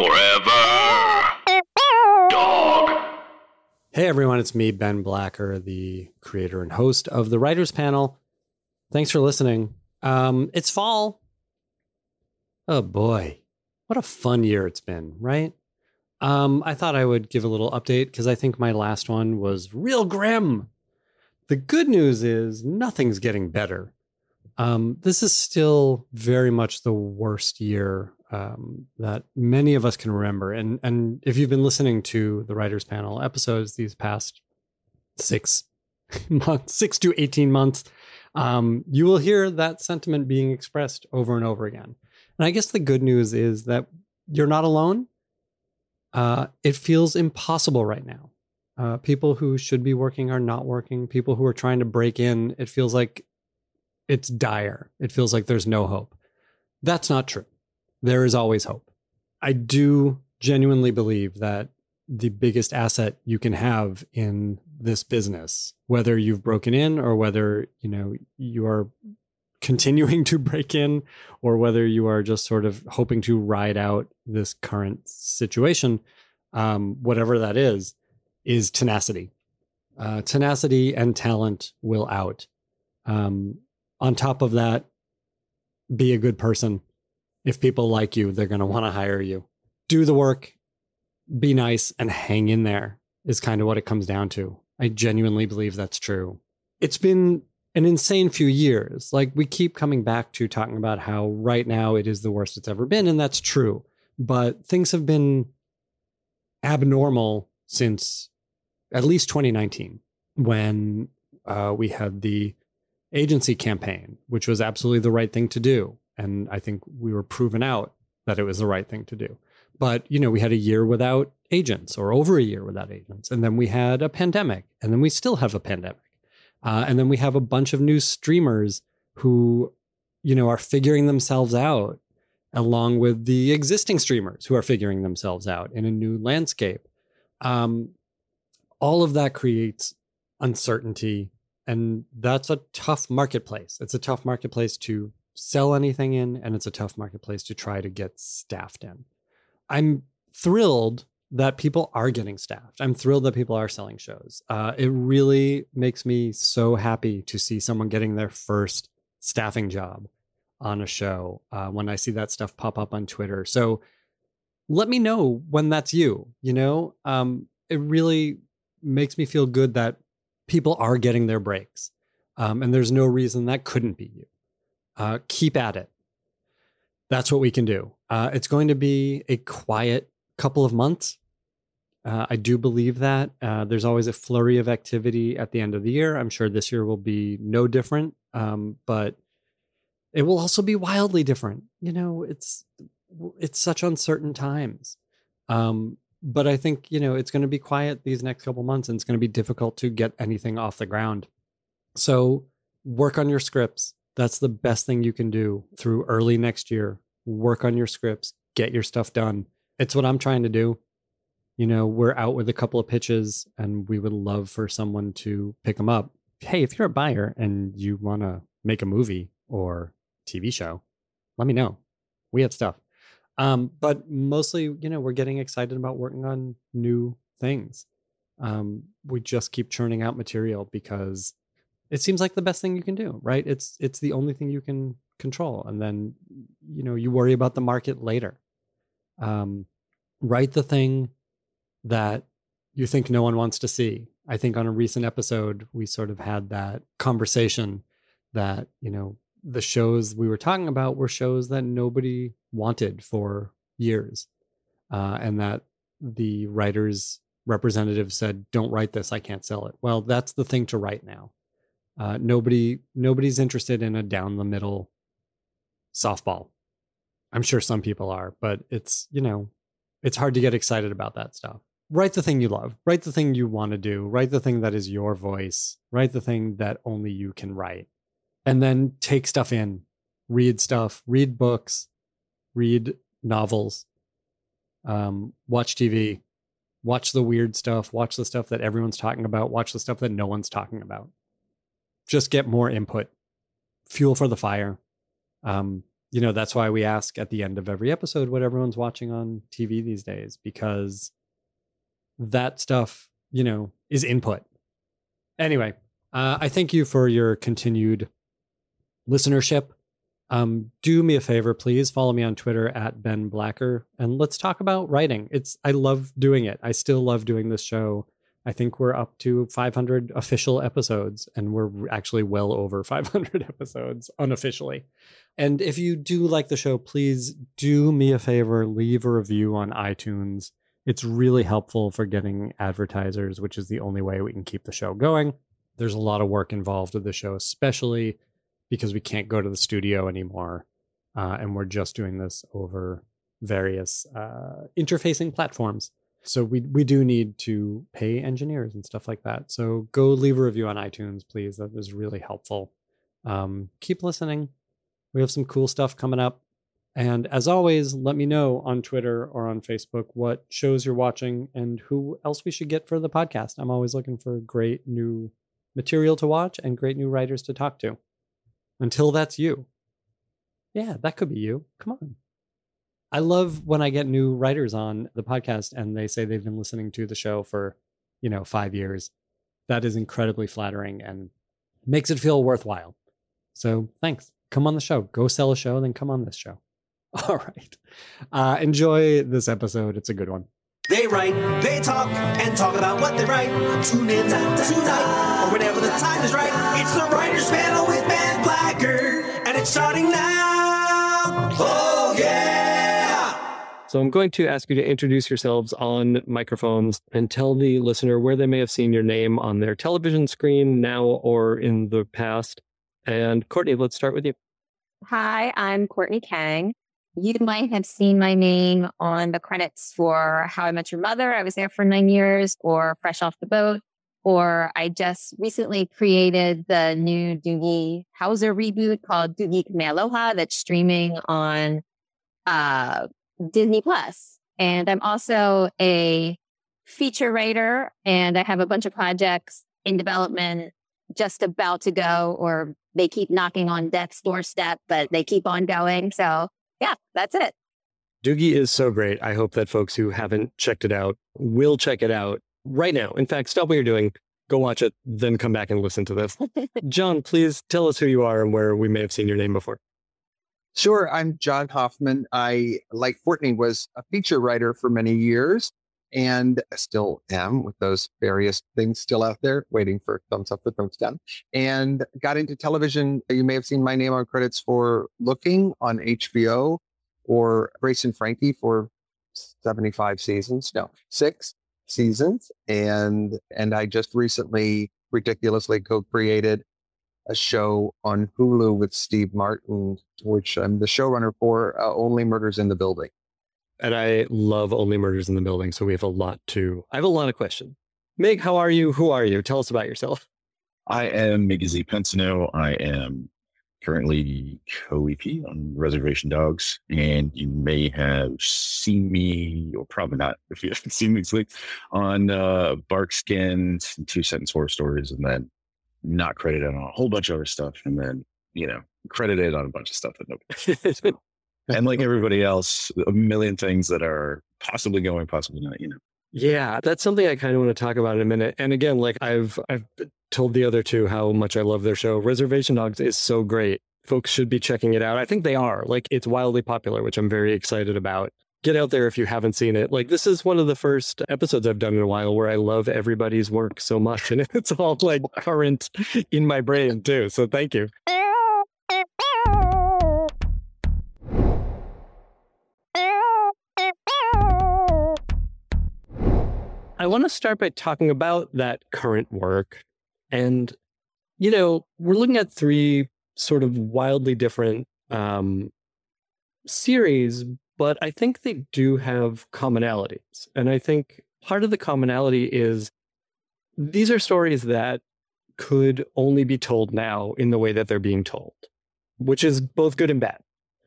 Forever. Dog. Hey everyone, it's me, Ben Blacker, the creator and host of the Writers Panel. Thanks for listening. Um, it's fall. Oh boy, what a fun year it's been, right? Um, I thought I would give a little update because I think my last one was real grim. The good news is nothing's getting better. Um, this is still very much the worst year um, that many of us can remember. And and if you've been listening to the writers panel episodes these past six months, six to eighteen months, um, you will hear that sentiment being expressed over and over again. And I guess the good news is that you're not alone. Uh, it feels impossible right now. Uh, people who should be working are not working. People who are trying to break in, it feels like it's dire. It feels like there's no hope. That's not true there is always hope. I do genuinely believe that the biggest asset you can have in this business, whether you've broken in or whether, you know, you are continuing to break in or whether you are just sort of hoping to ride out this current situation, um, whatever that is, is tenacity. Uh, tenacity and talent will out. Um, on top of that, be a good person if people like you, they're going to want to hire you. Do the work, be nice, and hang in there is kind of what it comes down to. I genuinely believe that's true. It's been an insane few years. Like we keep coming back to talking about how right now it is the worst it's ever been, and that's true. But things have been abnormal since at least 2019 when uh, we had the agency campaign, which was absolutely the right thing to do. And I think we were proven out that it was the right thing to do. But, you know, we had a year without agents or over a year without agents. And then we had a pandemic. And then we still have a pandemic. Uh, and then we have a bunch of new streamers who, you know, are figuring themselves out along with the existing streamers who are figuring themselves out in a new landscape. Um, all of that creates uncertainty. And that's a tough marketplace. It's a tough marketplace to sell anything in, and it's a tough marketplace to try to get staffed in. I'm thrilled that people are getting staffed. I'm thrilled that people are selling shows. Uh, it really makes me so happy to see someone getting their first staffing job on a show uh, when I see that stuff pop up on Twitter. So let me know when that's you. You know, um, it really makes me feel good that people are getting their breaks. Um, and there's no reason that couldn't be you uh, keep at it. That's what we can do. Uh, it's going to be a quiet couple of months. Uh, I do believe that. Uh, there's always a flurry of activity at the end of the year. I'm sure this year will be no different, um, but it will also be wildly different. You know, it's it's such uncertain times. Um, but I think you know it's going to be quiet these next couple months, and it's going to be difficult to get anything off the ground. So work on your scripts, that's the best thing you can do through early next year. Work on your scripts, get your stuff done. It's what I'm trying to do. You know, we're out with a couple of pitches and we would love for someone to pick them up. Hey, if you're a buyer and you want to make a movie or TV show, let me know. We have stuff. Um, but mostly, you know, we're getting excited about working on new things. Um, we just keep churning out material because it seems like the best thing you can do right? It's it's the only thing you can control and then you know you worry about the market later. Um, write the thing that you think no one wants to see. I think on a recent episode we sort of had that conversation that you know the shows we were talking about were shows that nobody wanted for years uh, and that the writers representative said don't write this i can't sell it. Well that's the thing to write now uh, nobody nobody's interested in a down the middle softball. I'm sure some people are, but it's you know it's hard to get excited about that stuff. Write the thing you love. Write the thing you want to do. Write the thing that is your voice. Write the thing that only you can write. And then take stuff in. Read stuff. Read books. Read novels. Um, watch TV. Watch the weird stuff. Watch the stuff that everyone's talking about. Watch the stuff that no one's talking about just get more input, fuel for the fire. Um, you know, that's why we ask at the end of every episode what everyone's watching on TV these days, because that stuff, you know, is input. Anyway, uh, I thank you for your continued listenership. Um, do me a favor, please follow me on Twitter at Ben Blacker and let's talk about writing. It's I love doing it. I still love doing this show. I think we're up to 500 official episodes, and we're actually well over 500 episodes unofficially. And if you do like the show, please do me a favor, leave a review on iTunes. It's really helpful for getting advertisers, which is the only way we can keep the show going. There's a lot of work involved with the show, especially because we can't go to the studio anymore. Uh, and we're just doing this over various uh, interfacing platforms. So we we do need to pay engineers and stuff like that. So go leave a review on iTunes, please. That is really helpful. Um, keep listening. We have some cool stuff coming up. And as always, let me know on Twitter or on Facebook what shows you're watching and who else we should get for the podcast. I'm always looking for great new material to watch and great new writers to talk to. Until that's you. Yeah, that could be you. Come on. I love when I get new writers on the podcast and they say they've been listening to the show for, you know, five years. That is incredibly flattering and makes it feel worthwhile. So thanks. Come on the show. Go sell a show, then come on this show. All right. Uh, enjoy this episode. It's a good one. They write, they talk, and talk about what they write. Tune in tonight, or whenever the time is right. It's the Writers Panel with Ben Blacker, and it's starting now. Oh! So I'm going to ask you to introduce yourselves on microphones and tell the listener where they may have seen your name on their television screen now or in the past. And Kourtney, let's start with you. Hi, I'm Kourtney Kang. You might have seen my name on the credits for How I Met Your Mother. I was there for nine years, or Fresh Off the Boat, or I just recently created the new Doogie Howser reboot called Doogie Kamealoha that's streaming on uh, Disney Plus. And I'm also a feature writer, and I have a bunch of projects in development just about to go, or they keep knocking on death's doorstep, but they keep on going. So yeah, that's it. Doogie is so great. I hope that folks who haven't checked it out will check it out right now. In fact, stop what you're doing, go watch it, then come back and listen to this. John, please tell us who you are and where we may have seen your name before. Sure. I'm John Hoffman. I, like Kourtney, was a feature writer for many years and I still am with those various things still out there waiting for thumbs up or thumbs down and got into television you may have seen my name on credits for looking on hbo or grace and frankie for 75 seasons no six seasons and and i just recently ridiculously co-created a show on hulu with steve martin which i'm the showrunner for uh, only murders in the building and I love Only Murders in the Building. So we have a lot to. I have a lot of questions. Mig, how are you? Who are you? Tell us about yourself. I am Migizi Pensoneau. I am currently co-EP on Reservation Dogs, and you may have seen me, or probably not, if you haven't seen me sleep, on uh, Barkskins, Two Sentence Horror Stories, and then not credited on a whole bunch of other stuff, and then you know credited on a bunch of stuff that nobody and like everybody else, a million things that are possibly going, possibly not, you know. Yeah, that's something I kind of want to talk about in a minute. And again, like I've I've told the other two how much I love their show. Reservation Dogs is so great. Folks should be checking it out. I think they are. Like it's wildly popular, which I'm very excited about. Get out there if you haven't seen it. Like this is one of the first episodes I've done in a while where I love everybody's work so much and it's all like current in my brain too. So thank you. I want to start by talking about that current work. And, you know, we're looking at three sort of wildly different um, series, but I think they do have commonalities. And I think part of the commonality is these are stories that could only be told now in the way that they're being told, which is both good and bad.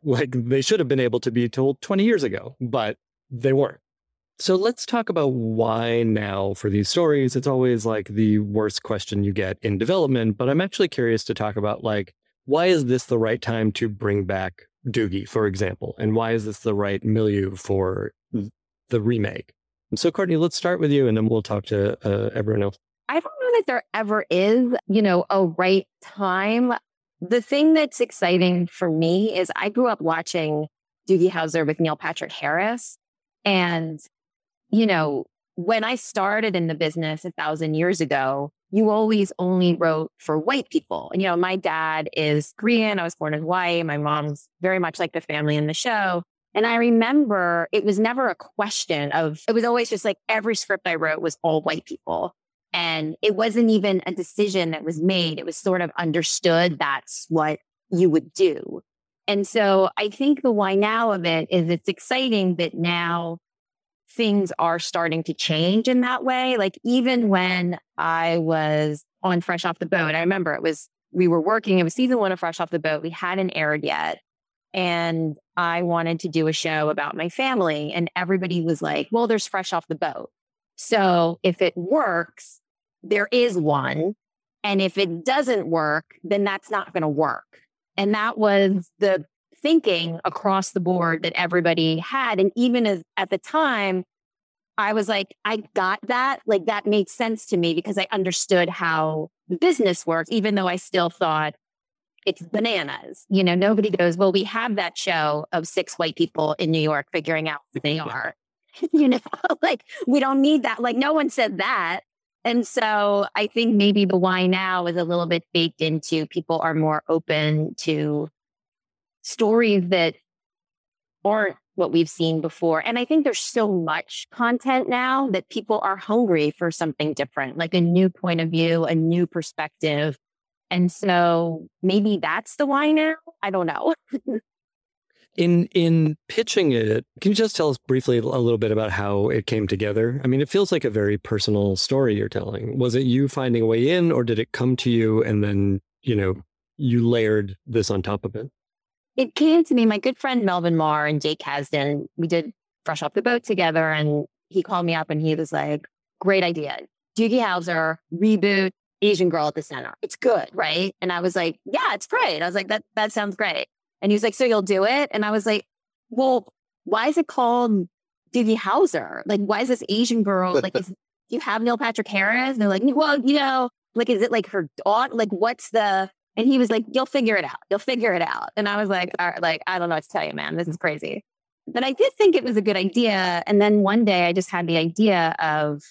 Like they should have been able to be told 20 years ago, but they weren't. So let's talk about why now for these stories. It's always like the worst question you get in development, but I'm actually curious to talk about like why is this the right time to bring back Doogie, for example, and why is this the right milieu for the remake? So, Kourtney, let's start with you, and then we'll talk to uh, everyone else. I don't know that there ever is, you know, a right time. The thing that's exciting for me is I grew up watching Doogie Howser with Neil Patrick Harris. And, you know, when I started in the business a thousand years ago, you always only wrote for white people. And, you know, my dad is Korean. I was born in Hawaii. My mom's very much like the family in the show. And I remember it was never a question of, it was always just like every script I wrote was all white people. And it wasn't even a decision that was made. It was sort of understood that's what you would do. And so I think the why now of it is it's exciting that now things are starting to change in that way. Like even when I was on Fresh Off the Boat, I remember it was, we were working, it was season one of Fresh Off the Boat. We hadn't aired yet. And I wanted to do a show about my family. And everybody was like, well, there's Fresh Off the Boat. So if it works, there is one. And if it doesn't work, then that's not going to work. And that was the thinking across the board that everybody had. And even as, at the time, I was like, I got that. Like that made sense to me because I understood how business works, even though I still thought it's bananas. You know, nobody goes, well, we have that show of six white people in New York figuring out who they are. you know, like we don't need that. Like no one said that. And so I think maybe the why now is a little bit baked into people are more open to stories that aren't what we've seen before. And I think there's so much content now that people are hungry for something different, like a new point of view, a new perspective. And so maybe that's the why now. I don't know. in in pitching it can you just tell us briefly a little bit about how it came together i mean it feels like a very personal story you're telling was it you finding a way in or did it come to you and then you know you layered this on top of it it came to me my good friend melvin mar and jake kasdan we did fresh off the boat together and he called me up and he was like great idea doogie howser reboot asian girl at the center it's good right and i was like yeah it's great i was like that that sounds great and he was like, So you'll do it? And I was like, Well, why is it called Doogie Howser? Like, why is this Asian girl? Like, is, do you have Neil Patrick Harris? And they're like, Well, you know, like, is it like her daughter? Like, what's the. And he was like, You'll figure it out. You'll figure it out. And I was like, like, I don't know what to tell you, man. This is crazy. But I did think it was a good idea. And then one day I just had the idea of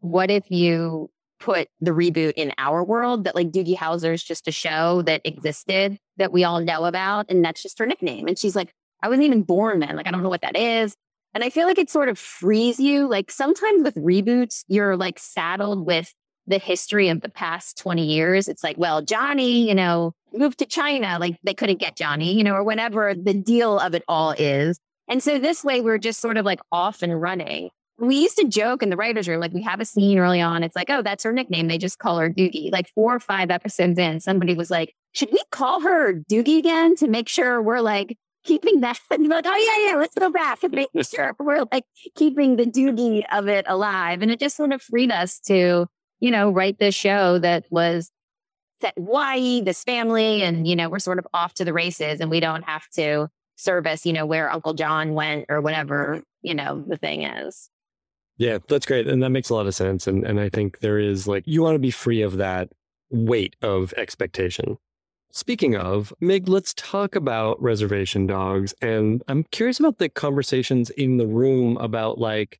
what if you put the reboot in our world that like Doogie Howser is just a show that existed that we all know about. And that's just her nickname. And she's like, I wasn't even born then. Like, I don't know what that is. And I feel like it sort of frees you. Like sometimes with reboots, you're like saddled with the history of the past 20 years. It's like, well, Johnny, you know, moved to China. Like they couldn't get Johnny, you know, or whatever the deal of it all is. And so this way, we're just sort of like off and running we used to joke in the writers' room, like we have a scene early on. It's like, oh, that's her nickname. They just call her Doogie. Like four or five episodes in, somebody was like, should we call her Doogie again to make sure we're like keeping that? And like, oh yeah, yeah, let's go back and make sure we're like keeping the Doogie of it alive. And it just sort of freed us to, you know, write this show that was set Hawaii, this family, and you know, we're sort of off to the races, and we don't have to service, you know, where Uncle John went or whatever, you know, the thing is. Yeah, that's great. And that makes a lot of sense. And and I think there is like you want to be free of that weight of expectation. Speaking of, Mig, let's talk about reservation dogs. And I'm curious about the conversations in the room about like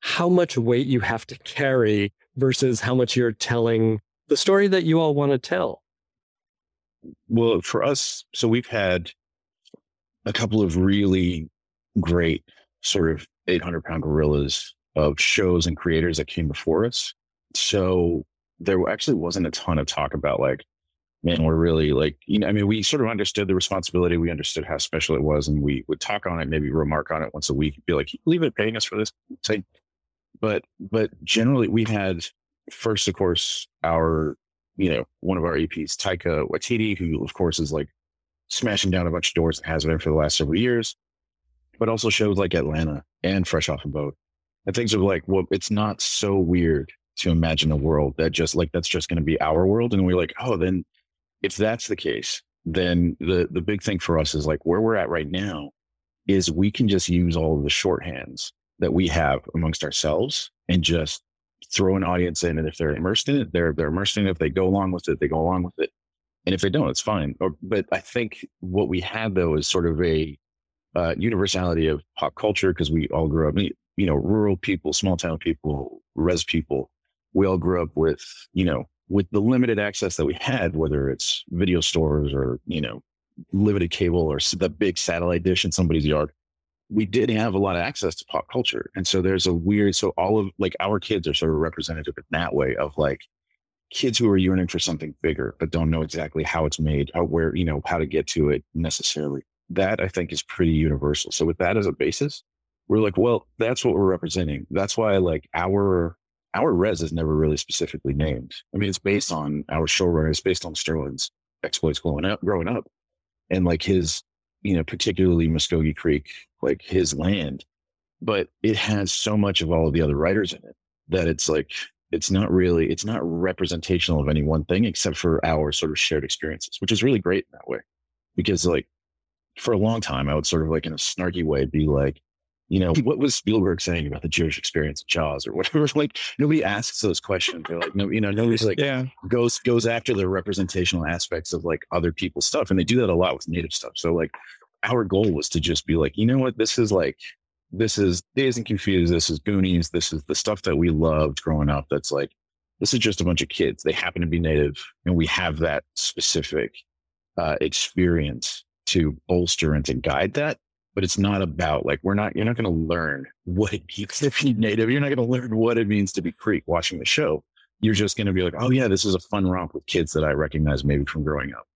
how much weight you have to carry versus how much you're telling the story that you all want to tell. Well, for us, so we've had a couple of really great sort of 800 pound gorillas of shows and creators that came before us. So there actually wasn't a ton of talk about like, man, we're really like, you know, I mean, we sort of understood the responsibility. We understood how special it was. And we would talk on it, maybe remark on it once a week, be like, leave it paying us for this. But, but generally we had first, of course, our, you know, one of our EPs, Taika Waititi, who of course is like smashing down a bunch of doors and has been for the last several years but also shows like Atlanta and Fresh Off a Boat. And things are like, well, it's not so weird to imagine a world that just like that's just going to be our world. And we're like, oh, then if that's the case, then the the big thing for us is like where we're at right now is we can just use all of the shorthands that we have amongst ourselves and just throw an audience in. And if they're immersed in it, they're they're immersed in it. If they go along with it, they go along with it. And if they don't, it's fine. Or, but I think what we have though is sort of a uh, universality of pop culture because we all grew up, you know, rural people, small town people, res people. We all grew up with, you know, with the limited access that we had, whether it's video stores or, you know, limited cable or the big satellite dish in somebody's yard, we did have a lot of access to pop culture. And so there's a weird, so all of like our kids are sort of representative in that way of like kids who are yearning for something bigger, but don't know exactly how it's made, how, where, you know, how to get to it necessarily. That I think is pretty universal. So with that as a basis, we're like, well, that's what we're representing. That's why like our our res is never really specifically named. I mean, it's based on our showrunner. It's based on Sterling's exploits growing up, growing up, and like his, you know, particularly Muskogee Creek, like his land. But it has so much of all of the other writers in it that it's like it's not really it's not representational of any one thing except for our sort of shared experiences, which is really great in that way. Because like for a long time, I would sort of like in a snarky way be like, you know, what was Spielberg saying about the Jewish experience of Jaws or whatever? like nobody asks those questions. They're like, no, you know, nobody's like yeah. goes goes after the representational aspects of like other people's stuff, and they do that a lot with native stuff. So like, our goal was to just be like, you know what, this is like, this is Dazed and Confused, this is Goonies, this is the stuff that we loved growing up. That's like, this is just a bunch of kids. They happen to be native, and we have that specific uh, experience to bolster and to guide that but it's not about like we're not you're not going to learn what it means to be native. You're not going to learn what it means to be creek watching the show. You're just going to be like oh yeah this is a fun romp with kids that i recognize maybe from growing up.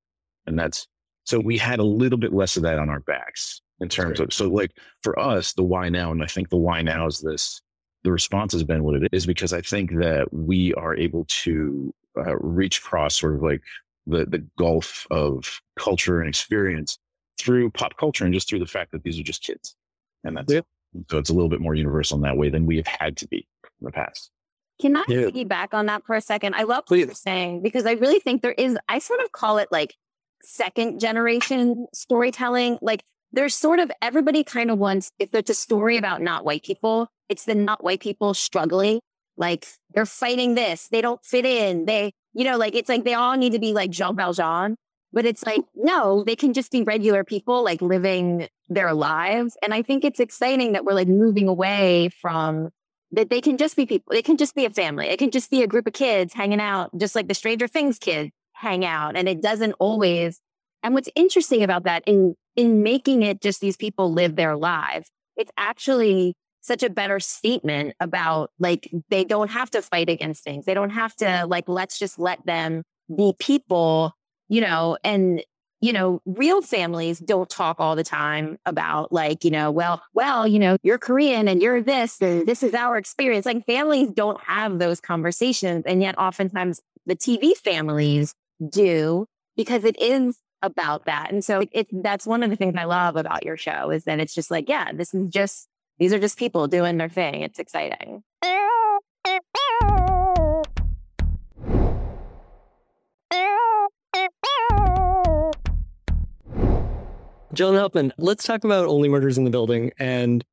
And that's so we had a little bit less of that on our backs in terms of so like for us the why now and i think the why now is this the response has been what it is because i think that we are able to uh, reach across sort of like the the gulf of culture and experience through pop culture and just through the fact that these are just kids. And that's Yep. so it's a little bit more universal in that way than we have had to be in the past. Can I Yeah. piggyback on that for a second? I love what you're saying because I really think there is, I sort of call it like second generation storytelling. Like there's sort of everybody kind of wants, if there's a story about not white people, it's the not white people struggling. Like they're fighting this, they don't fit in. They, you know, like it's like they all need to be like Jean Valjean. But it's like, no, they can just be regular people, like living their lives. And I think it's exciting that we're like moving away from that they can just be people. It can just be a family. It can just be a group of kids hanging out, just like the Stranger Things kids hang out. And it doesn't always. And what's interesting about that in in making it just these people live their lives, it's actually such a better statement about like they don't have to fight against things. They don't have to like let's just let them be people, you know, and you know, real families don't talk all the time about like, you know, well, well, you know, you're Korean and you're this and this is our experience. Like families don't have those conversations. And yet oftentimes the TV families do because it is about that. And so it's that's one of the things I love about your show is that it's just like, yeah, this is just these are just people doing their thing. It's exciting. John Hoffman, let's talk about Only Murders in the Building. And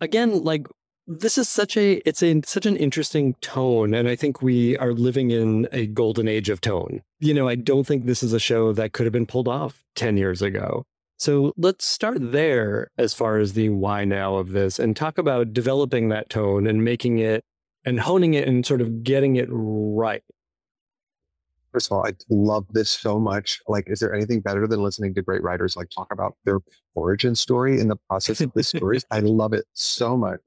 again, like this is such a it's a such an interesting tone. And I think we are living in a golden age of tone. You know, I don't think this is a show that could have been pulled off 10 years ago. So let's start there as far as the why now of this and talk about developing that tone and making it and honing it and sort of getting it right. First of all, I love this so much. Like, is there anything better than listening to great writers like talk about their origin story in the process of the stories? I love it so much.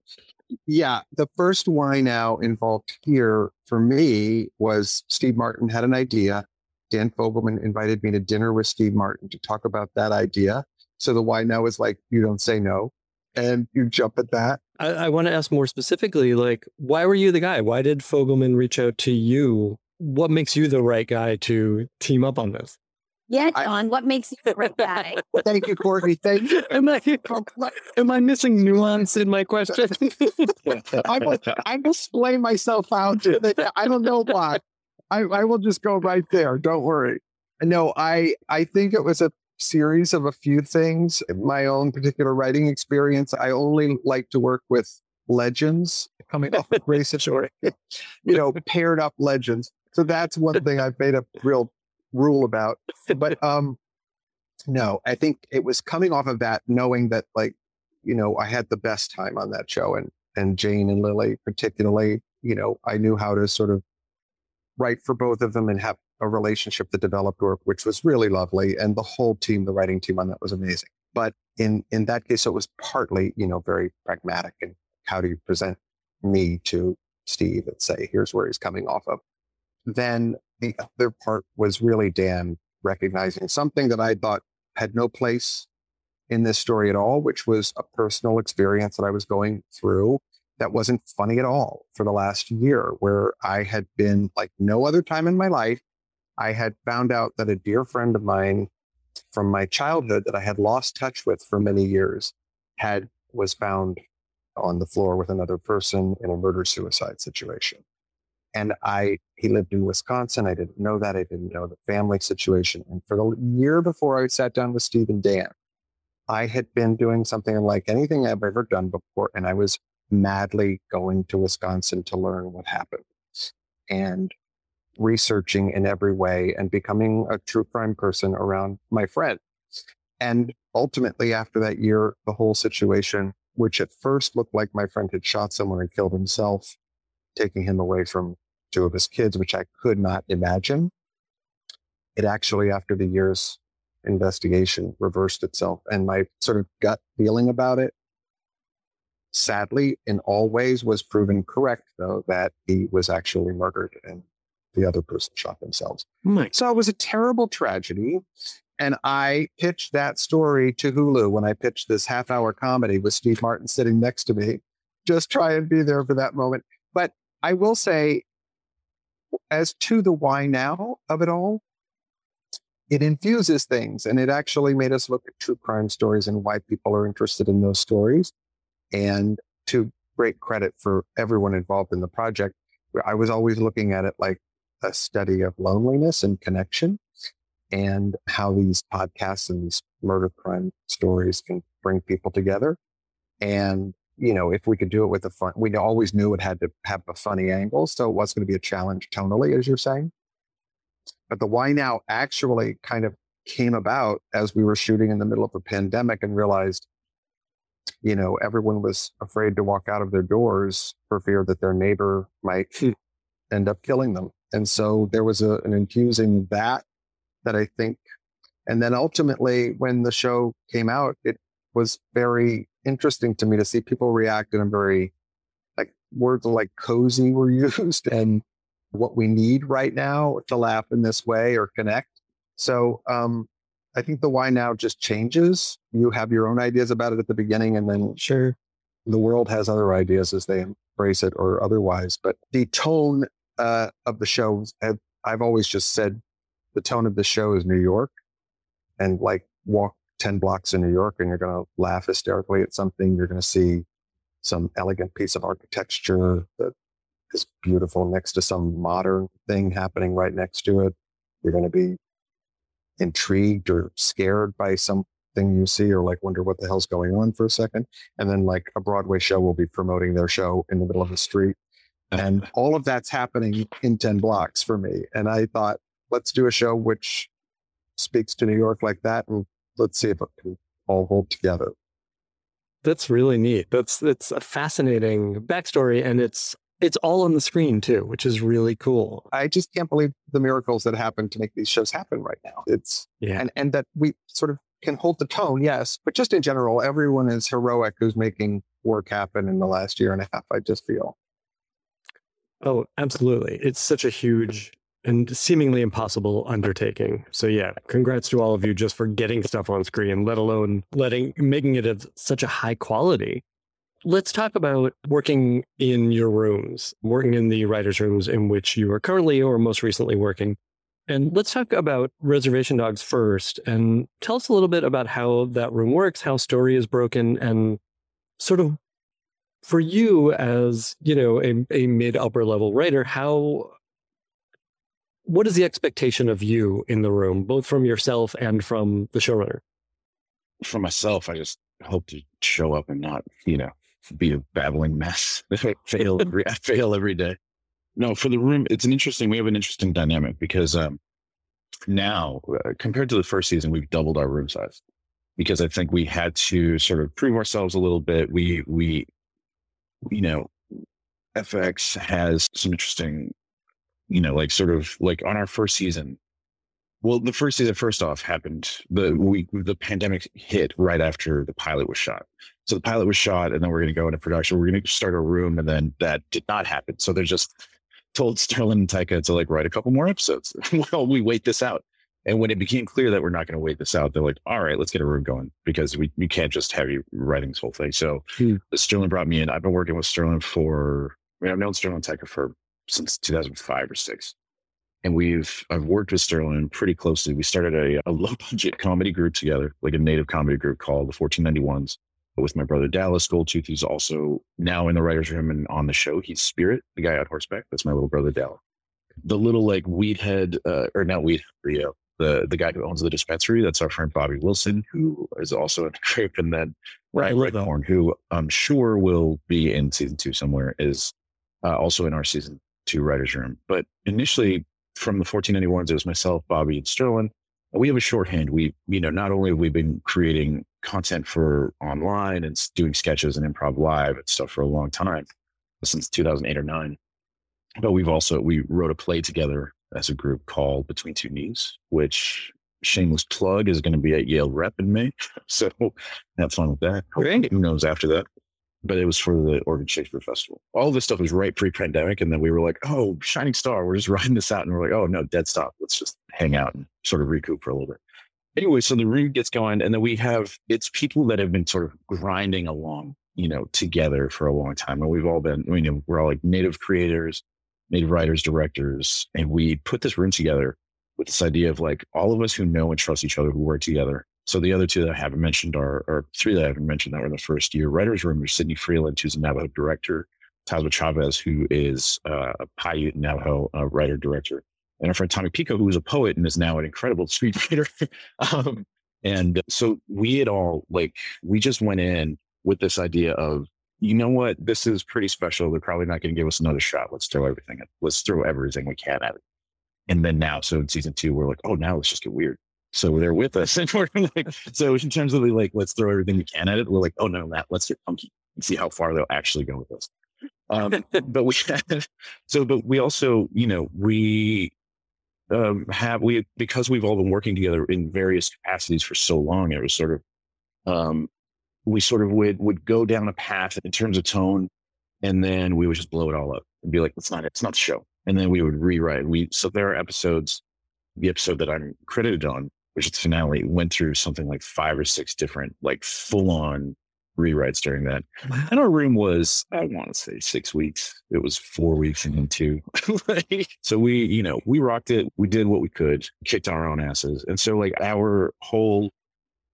Yeah, the first why now involved here for me was Steve Martin had an idea. Dan Fogelman invited me to dinner with Steve Martin to talk about that idea. So the why now is like, you don't say no and you jump at that. I, I want to ask more specifically, like, why were you the guy? Why did Fogelman reach out to you? What makes you the right guy to team up on this? Yeah, I- John, what makes you the right guy? Thank you, Kourtney. Thank you. Am I am I missing nuance in my question? I will, I will splay myself out. I don't know why. I, I will just go right there. Don't worry. No, I I think it was a series of a few things. My own particular writing experience. I only like to work with legends coming off of Grace Shore, you know, paired up legends. So that's one thing I've made a real rule about. But um no, I think it was coming off of that, knowing that like, you know, I had the best time on that show and and Jane and Lily particularly, you know, I knew how to sort of write for both of them and have a relationship that developed work, which was really lovely. And the whole team, the writing team on that was amazing. But in in that case, it was partly, you know, very pragmatic and how do you present me to Steve and say, here's where he's coming off of. Then the other part was really Dan recognizing something that I thought had no place in this story at all, which was a personal experience that I was going through that wasn't funny at all for the last year, where I had been like no other time in my life. I had found out that a dear friend of mine from my childhood that I had lost touch with for many years had was found on the floor with another person in a murder suicide situation. And I, he lived in Wisconsin. I didn't know that. I didn't know the family situation. And for the year before I sat down with Steve and Dan, I had been doing something like anything I've ever done before. And I was madly going to Wisconsin to learn what happened and researching in every way and becoming a true crime person around my friend. And ultimately, after that year, the whole situation, which at first looked like my friend had shot someone and killed himself, taking him away from two of his kids, which I could not imagine. It actually, after the year's investigation, reversed itself. And my sort of gut feeling about it sadly, in all ways, was proven correct, though, that he was actually murdered and the other person shot themselves. So it was a terrible tragedy. And I pitched that story to Hulu when I pitched this half hour comedy with Steve Martin sitting next to me. Just try and be there for that moment. But I will say, as to the why now of it all, it infuses things and it actually made us look at true crime stories and why people are interested in those stories. And to great credit for everyone involved in the project, I was always looking at it like a study of loneliness and connection and how these podcasts and these murder crime stories can bring people together. And, you know, if we could do it with a fun, we always knew it had to have a funny angle. So it was going to be a challenge tonally, as you're saying. But the why now actually kind of came about as we were shooting in the middle of a pandemic and realized you know, everyone was afraid to walk out of their doors for fear that their neighbor might hmm. end up killing them. And so there was a, an infusing that that I think, and then ultimately when the show came out, it was very interesting to me to see people react in a very like words like cozy were used and what we need right now to laugh in this way or connect. So um, I think the why now just changes. You have your own ideas about it at the beginning, and then sure, the world has other ideas as they embrace it or otherwise. But the tone uh, of the show, I've, I've always just said the tone of the show is New York, and like walk 10 blocks in New York and you're going to laugh hysterically at something. You're going to see some elegant piece of architecture that is beautiful next to some modern thing happening right next to it. You're going to be intrigued or scared by something you see or like wonder what the hell's going on for a second. And then like a Broadway show will be promoting their show in the middle of the street. And all of that's happening in 10 blocks for me. And I thought, let's do a show which speaks to New York like that. And let's see if it can all hold together. That's really neat. That's it's a fascinating backstory, and it's it's all on the screen too, which is really cool. I just can't believe the miracles that happen to make these shows happen right now. It's Yeah. and and that we sort of can hold the tone, yes, but just in general, everyone is heroic who's making work happen in the last year and a half. I just feel. Oh, absolutely. It's such a huge and seemingly impossible undertaking. So yeah, congrats to all of you just for getting stuff on screen, let alone letting making it of such a high quality. Let's talk about working in your rooms, working in the writers' rooms in which you are currently or most recently working. And let's talk about Reservation Dogs first and tell us a little bit about how that room works, how story is broken, and sort of for you as, you know, a, a mid upper level writer, how what is the expectation of you in the room, both from yourself and from the showrunner? For myself, I just hope to show up and not, you know, be a babbling mess. Fail, every, I fail every day. No, for the room, it's an interesting. We have an interesting dynamic because um, now, uh, compared to the first season, we've doubled our room size because I think we had to sort of prove ourselves a little bit. We we, you know, FX has some interesting, you know, like sort of like on our first season. Well, the first season, first off, happened the we the pandemic hit right after the pilot was shot. So the pilot was shot, and then we're going to go into production. We're going to start a room, and then that did not happen. So they're just told Sterling and Taika to like write a couple more episodes while we wait this out. And when it became clear that we're not going to wait this out, they're like, all right, let's get a room going because we, we can't just have you writing this whole thing. So hmm. Sterling brought me in. I've been working with Sterling for, I mean, I've known Sterling and Taika for since 2005 or six. And we've, I've worked with Sterling pretty closely. We started a, a low budget comedy group together, like a native comedy group called the 1491s with my brother Dallas Goldtooth, who's also now in the writer's room and on the show. He's Spirit, the guy on horseback. That's my little brother Dallas. The little like weed head, uh, or not weed, Rio, the the guy who owns the dispensary. That's our friend Bobby Wilson, who is also in the group. And then right, RedCorn, who I'm sure will be in season two somewhere, is uh, also in our season two writer's room. But initially, from the 1491s, it was myself, Bobby, and Sterling. We have a shorthand. We, you know, not only have we been creating content for online and doing sketches and improv live and stuff for a long time since 2008 or 9 but we've also we wrote a play together as a group called between two knees which shameless plug is going to be at yale rep in may so have fun with that Great. who knows after that but it was for the oregon shakespeare festival all this stuff was right pre-pandemic and then we were like oh shining star we're just riding this out and we're like oh no dead stop let's just hang out and sort of recoup for a little bit anyway, so the room gets going, and then we have it's people that have been sort of grinding along, you know, together for a long time, and we've all been, you know, we're all like native creators, native writers, directors, and we put this room together with this idea of like all of us who know and trust each other who work together. So the other two that I haven't mentioned are, or three that I haven't mentioned that were in the first year writers room. There's Sydney Freeland, who's a Navajo director, Tazbah Chavez, who is uh, a Paiute Navajo uh, writer director, and our friend Tommy Pico, who was a poet and is now an incredible screenwriter. um, and so we had all like, we just went in with this idea of, you know what, this is pretty special. They're probably not going to give us another shot. Let's throw everything at, let's throw everything we can at it. And then now, so in season two, we're like, oh, now let's just get weird. So they're with us, and we're like, so in terms of the like, let's throw everything we can at it. We're like, oh no, Matt, let's get funky and see how far they'll actually go with us. Um, but we, so, but we also, you know, we um, have we because we've all been working together in various capacities for so long. It was sort of um, we sort of would would go down a path in terms of tone, and then we would just blow it all up and be like, "It's not it's not the show." And then we would rewrite. We so there are episodes. The episode that I'm credited on, which is the finale, went through something like five or six different like full on rewrites during that. And our room was, I want to say six weeks. It was four weeks and then two. so we, you know, we rocked it. We did what we could, kicked our own asses. And so like our whole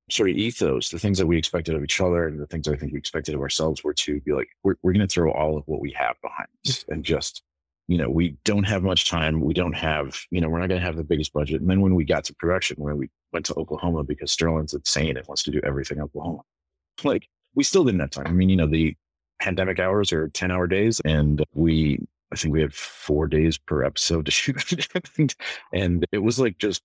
sort of ethos, the things that we expected of each other and the things I think we expected of ourselves were to be like, we're, we're going to throw all of what we have behind us mm. and just, you know, we don't have much time. We don't have, you know, we're not going to have the biggest budget. And then when we got to production, when we went to Oklahoma because Sterling's insane and wants to do everything in Oklahoma, like we still didn't have time. I mean, you know, the pandemic hours are 10 hour days and we, I think we had four days per episode to shoot. and it was like just,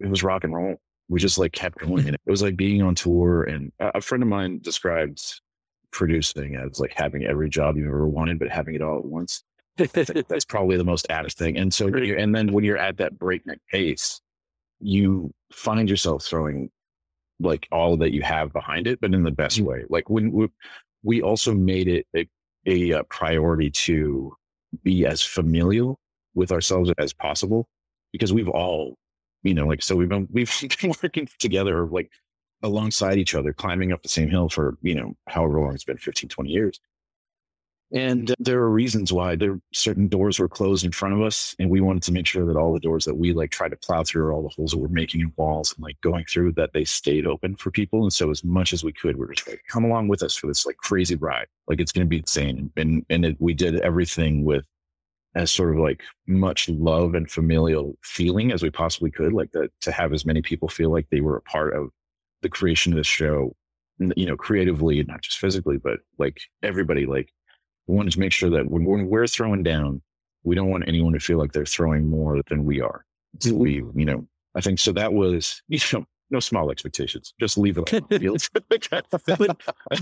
it was rock and roll. We just like kept going. And it was like being on tour. And a friend of mine described producing as like having every job you ever wanted, but having it all at once. That's probably the most added thing. And so, and then when you're at that breakneck pace, you find yourself throwing like all that you have behind it, but in the best mm-hmm. way. Like when we, we also made it a, a, uh, priority to be as familial with ourselves as possible because we've all, you know, like, so we've been, we've been working together, like alongside each other, climbing up the same hill for, you know, however long it's been 15, 20 years. And there are reasons why there certain doors were closed in front of us, and we wanted to make sure that all the doors that we like tried to plow through, all the holes that we're making in walls and like going through, that they stayed open for people. And so, as much as we could, we were like, "Come along with us for this like crazy ride! Like it's going to be insane." And and it, we did everything with as sort of like much love and familial feeling as we possibly could, like that to have as many people feel like they were a part of the creation of this show, you know, creatively, not just physically, but like everybody, like we wanted to make sure that when, when we're throwing down, we don't want anyone to feel like they're throwing more than we are. So Mm-hmm. we, you know, I think so that was, you know, no small expectations. Just leave it. but,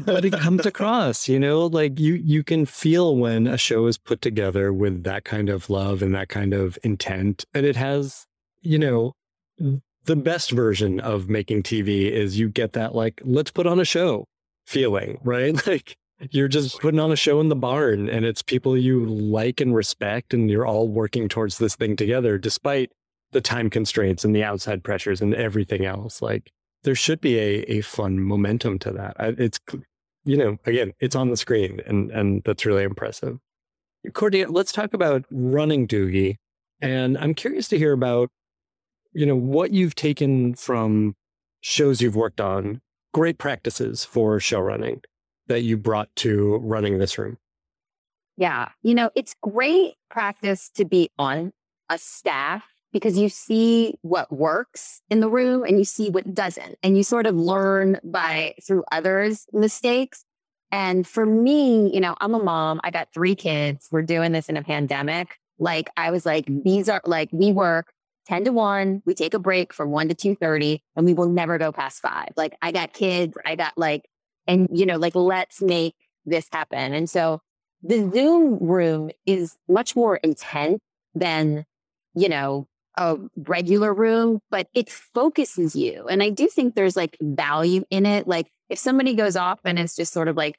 but it comes across, you know, like you you can feel when a show is put together with that kind of love and that kind of intent, and it has, you know, the best version of making TV is you get that like let's put on a show feeling, right? Like you're just putting on a show in the barn, and it's people you like and respect, and you're all working towards this thing together, despite the time constraints and the outside pressures and everything else. Like there should be a, a fun momentum to that. It's, you know, again, it's on the screen and, and that's really impressive. Kourtney, let's talk about running Doogie. And I'm curious to hear about, you know, what you've taken from shows you've worked on, great practices for show running that you brought to running this room. Yeah. You know, it's great practice to be on a staff because you see what works in the room and you see what doesn't. And you sort of learn by through others' mistakes. And for me, you know, I'm a mom. I got three kids. We're doing this in a pandemic. Like I was like, these are like we work 10 to 1. We take a break from 1 to 2:30 and we will never go past 5. Like I got kids. I got like and you know, like let's make this happen. And so the Zoom room is much more intense than, you know, a regular room, but it focuses you. And I do think there's like value in it. Like if somebody goes off and it's just sort of like,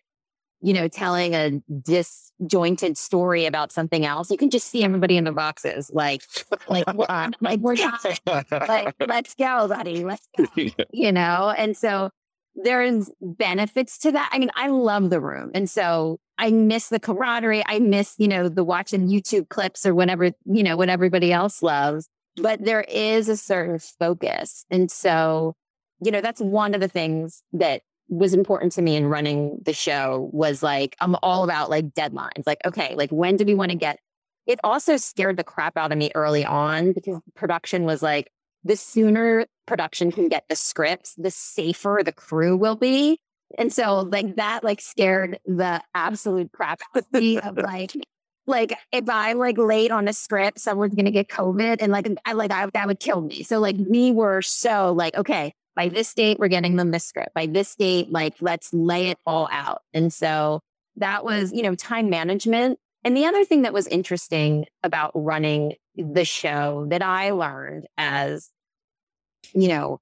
you know, telling a disjointed story about something else, you can just see everybody in the boxes, like, like, uh, like we're not, like, let's go, buddy, let's go you know? And so there's benefits to that. I mean, I love the room. And so I miss the camaraderie. I miss, you know, the watching YouTube clips or whatever, you know, what everybody else loves. But there is a certain focus. And so, you know, that's one of the things that was important to me in running the show was like, I'm all about like deadlines. Like, okay, like when do we want to get it also scared the crap out of me early on because production was like, the sooner production can get the scripts, the safer the crew will be. And so like that like scared the absolute crap out of me of like like if I'm like late on a script, someone's gonna get COVID and like I like I, that would kill me. So like we were so like, okay, by this date, we're getting them this script. By this date, like let's lay it all out. And so that was, you know, time management. And the other thing that was interesting about running the show that I learned as you know,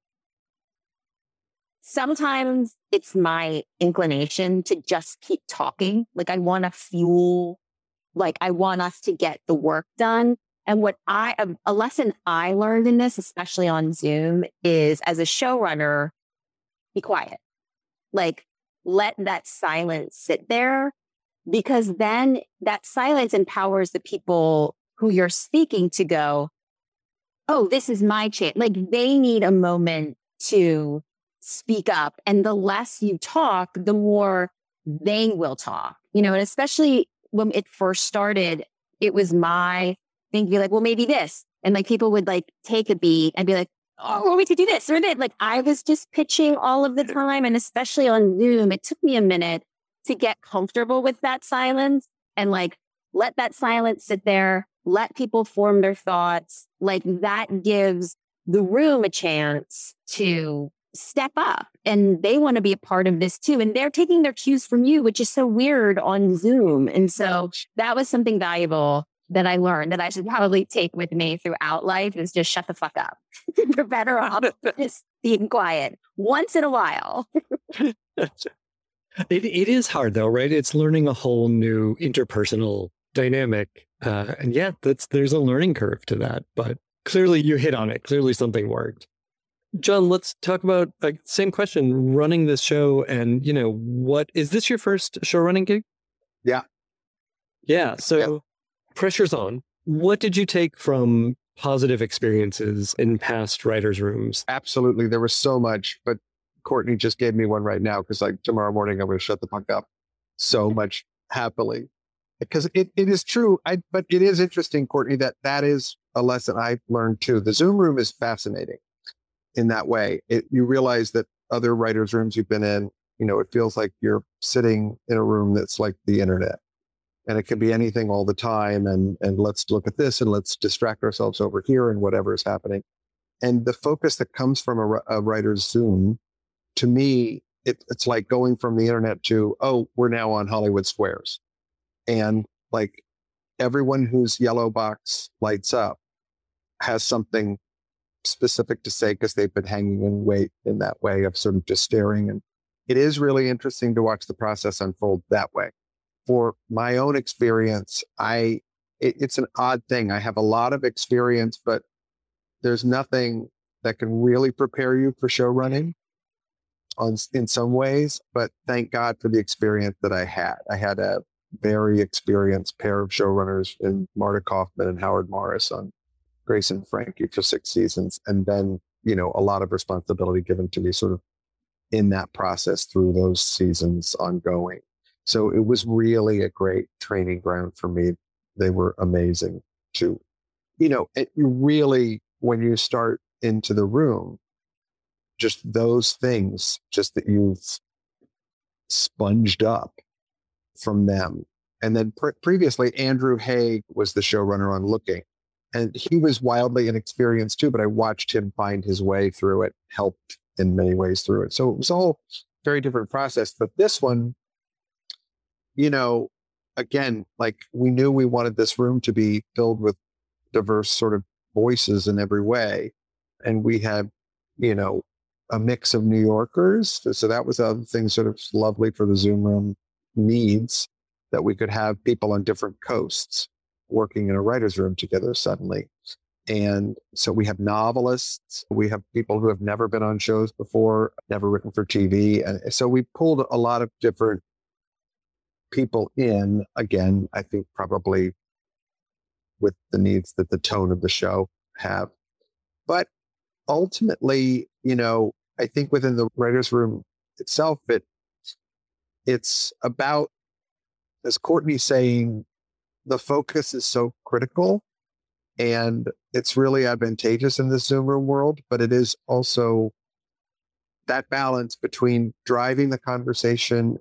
sometimes it's my inclination to just keep talking. Like I want to fuel, like I want us to get the work done. And what I, a, lesson I learned in this, especially on Zoom, is as a showrunner, be quiet. Like let that silence sit there because then that silence empowers the people who you're speaking to go, oh, this is my chance. Like they need a moment to speak up. And the less you talk, the more they will talk, you know, and especially when it first started, it was my thing to be like, well, maybe this. And like people would like take a beat and be like, oh, want me to do this or that. Like I was just pitching all of the time. And especially on Zoom, it took me a minute to get comfortable with that silence and like let that silence sit there let people form their thoughts. Like that gives the room a chance to step up and they want to be a part of this too. And they're taking their cues from you, which is so weird on Zoom. And so that was something valuable that I learned that I should probably take with me throughout life is just shut the fuck up. You're better off just being quiet once in a while. It, it is hard though, right? It's learning a whole new interpersonal dynamic. Uh, and yeah, that's there's a learning curve to that, but clearly you hit on it. Clearly something worked. John, let's talk about like same question, running this show and you know, what is this your first show running gig? Yeah. Yeah. So pressure's on. What did you take from positive experiences in past writers' rooms? Absolutely. There was so much, but Kourtney just gave me one right now because like tomorrow morning I'm going to shut the fuck up. So much happily. Because it, it is true. I, but it is interesting, Kourtney, that that is a lesson I've learned too. The Zoom room is fascinating in that way. It, you realize that other writers' rooms you've been in, you know, it feels like you're sitting in a room that's like the internet. And it can be anything all the time. And, and let's look at this and let's distract ourselves over here and whatever is happening. And the focus that comes from a, a writer's Zoom, to me, it, it's like going from the internet to, oh, we're now on Hollywood Squares. And like everyone whose yellow box lights up has something specific to say because they've been hanging in wait in that way of sort of just staring. And it is really interesting to watch the process unfold that way. For my own experience, I it, it's an odd thing. I have a lot of experience, but there's nothing that can really prepare you for show running on in some ways. But thank God for the experience that I had. I had a very experienced pair of showrunners in Marta Kauffman and Howard Morris on Grace and Frankie for six seasons. And then, you know, a lot of responsibility given to me sort of in that process through those seasons ongoing. So it was really a great training ground for me. They were amazing too. You know, it, you really, when you start into the room, just those things, just that you've sponged up from them. And then pre- previously, Andrew Haigh was the showrunner on Looking. And he was wildly inexperienced too, but I watched him find his way through it, helped in many ways through it. So it was all very different process. But this one, you know, again, like we knew we wanted this room to be filled with diverse sort of voices in every way. And we had, you know, a mix of New Yorkers. So that was other thing sort of lovely for the Zoom room needs that we could have people on different coasts working in a writer's room together suddenly. And so we have novelists, we have people who have never been on shows before, never written for TV. And so we pulled a lot of different people in, again, I think probably with the needs that the tone of the show have. But ultimately, you know, I think within the writer's room itself, it it's about, as Kourtney's saying, the focus is so critical and it's really advantageous in the Zoom room world, but it is also that balance between driving the conversation,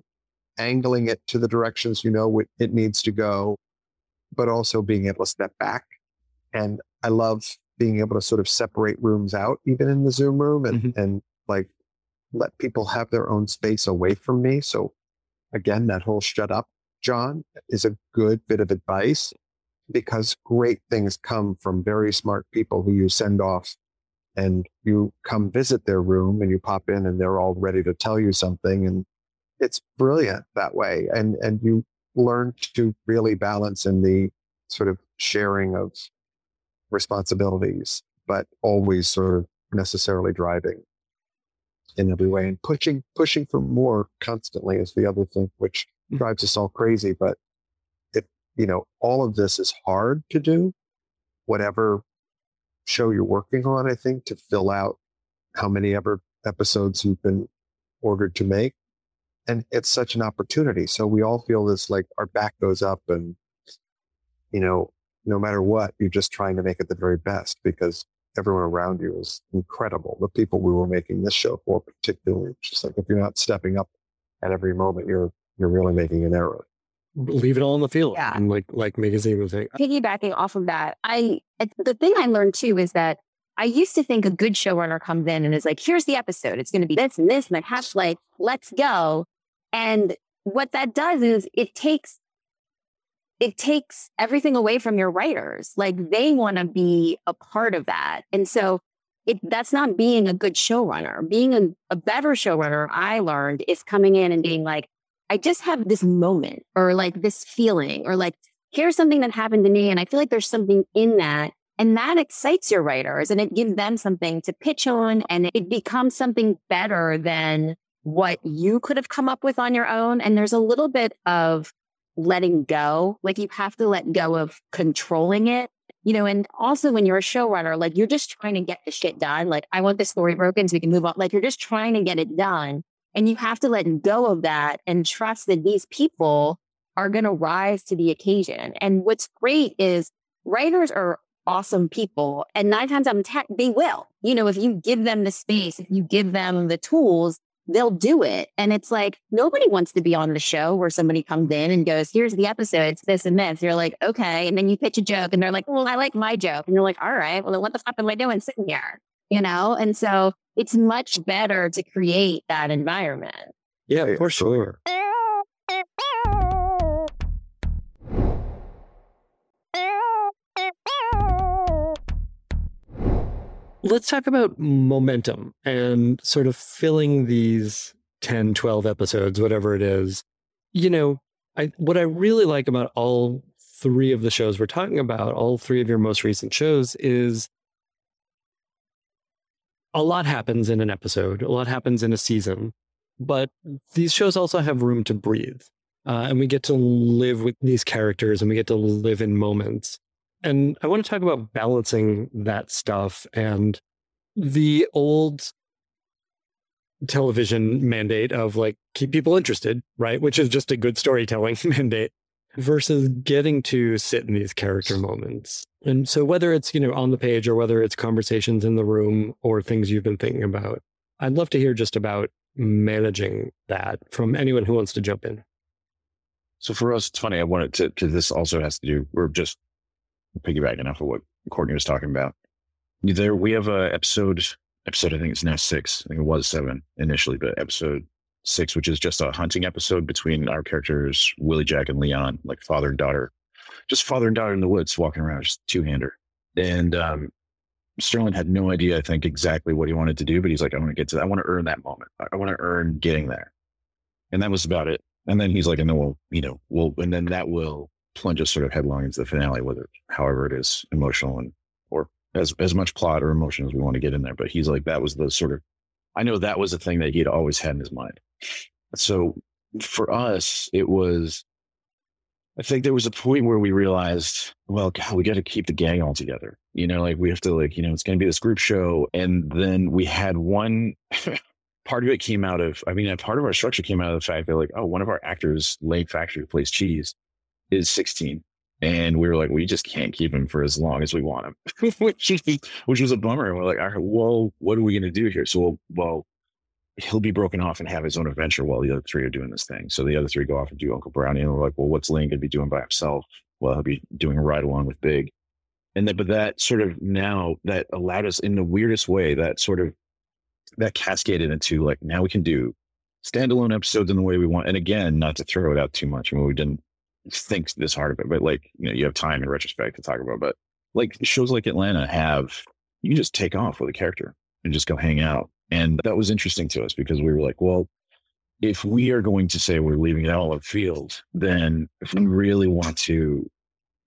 angling it to the directions you know it needs to go, but also being able to step back. And I love being able to sort of separate rooms out, even in the Zoom room, and, mm-hmm. and like let people have their own space away from me. So again, that whole shut up, John, is a good bit of advice because great things come from very smart people who you send off and you come visit their room and you pop in and they're all ready to tell you something. And it's brilliant that way. And, and you learn to really balance in the sort of sharing of responsibilities, but always sort of necessarily driving in every way and pushing pushing for more constantly is the other thing which mm. drives us all crazy but it you know all of this is hard to do whatever show you're working on i think to fill out how many ever episodes you've been ordered to make and it's such an opportunity so we all feel this like our back goes up and you know no matter what you're just trying to make it the very best because everyone around you is incredible. The people we were making this show for, particularly, just like if you're not stepping up at every moment, you're you're really making an error. Leave it all in the field. Yeah. And like like Migizi was saying. Piggybacking off of that, I the thing I learned too is that I used to think a good showrunner comes in and is like, here's the episode. It's going to be this and this and the half like, let's go. And what that does is it takes it takes everything away from your writers. Like they want to be a part of that. And so it, that's not being a good showrunner. Being a, a better showrunner, I learned, is coming in and being like, I just have this moment or like this feeling or like, here's something that happened to me. And I feel like there's something in that. And that excites your writers and it gives them something to pitch on and it becomes something better than what you could have come up with on your own. And there's a little bit of letting go. Like you have to let go of controlling it, you know, and also when you're a showrunner, like you're just trying to get the shit done. Like I want this story broken so we can move on. Like you're just trying to get it done. And you have to let go of that and trust that these people are going to rise to the occasion. And what's great is writers are awesome people. And nine times out of 10, they will. You know, if you give them the space, if you give them the tools, they'll do it. And it's like nobody wants to be on the show where somebody comes in and goes, here's the episode, it's this and this. You're like, okay. And then you pitch a joke and they're like, well, I like my joke. And you're like, all right, well, then what the fuck am I doing sitting here? You know? And so it's much better to create that environment. Yeah, for sure. Let's talk about momentum and sort of filling these 10, 12 episodes, whatever it is. You know, I, what I really like about all three of the shows we're talking about, all three of your most recent shows, is a lot happens in an episode, a lot happens in a season, but these shows also have room to breathe. Uh, and we get to live with these characters and we get to live in moments. And I want to talk about balancing that stuff and the old television mandate of like keep people interested, right? Which is just a good storytelling mandate versus getting to sit in these character moments. And so whether it's, you know, on the page or whether it's conversations in the room or things you've been thinking about, I'd love to hear just about managing that from anyone who wants to jump in. So for us, it's funny. I wanted to, because this also has to do, we're just piggybacking off of what Kourtney was talking about. There, we have a episode, episode, I think it's now six. I think it was seven initially, but episode six, which is just a hunting episode between our characters, Willie Jack and Leon, like father and daughter, just father and daughter in the woods walking around, just two hander. And um, Sterling had no idea, I think, exactly what he wanted to do, but he's like, I want to get to that. I want to earn that moment. I want to earn getting there. And that was about it. And then he's like, and then we'll, you know, we'll, and then that will plunge us sort of headlong into the finale, whether, however it is emotional and, or as, as much plot or emotion as we want to get in there. But he's like, that was the sort of, I know that was a thing that he'd always had in his mind. So for us, it was, I think there was a point where we realized, well, God, we got to keep the gang all together. You know, like we have to, like, you know, it's going to be this group show. And then we had one part of it came out of, I mean, a part of our structure came out of the fact that, like, oh, one of our actors, Lane Factor, plays Cheese, is 16. And we were like, we just can't keep him for as long as we want him, which, which was a bummer. And we're like, all right, well, what are we going to do here? So, well, well, he'll be broken off and have his own adventure while the other three are doing this thing. So the other three go off and do Uncle Brownie. And we're like, well, what's Lane going to be doing by himself? Well, he'll be doing a ride along with Big. And that, but that sort of now that allowed us in the weirdest way, that sort of, that cascaded into like, now we can do standalone episodes in the way we want. And again, not to throw it out too much. I mean, we didn't think this hard of it, but like, you know, you have time in retrospect to talk about, but like shows like Atlanta have, you just take off with a character and just go hang out and that was interesting to us because we were like, well, if we are going to say we're leaving it all of field, then if we really want to,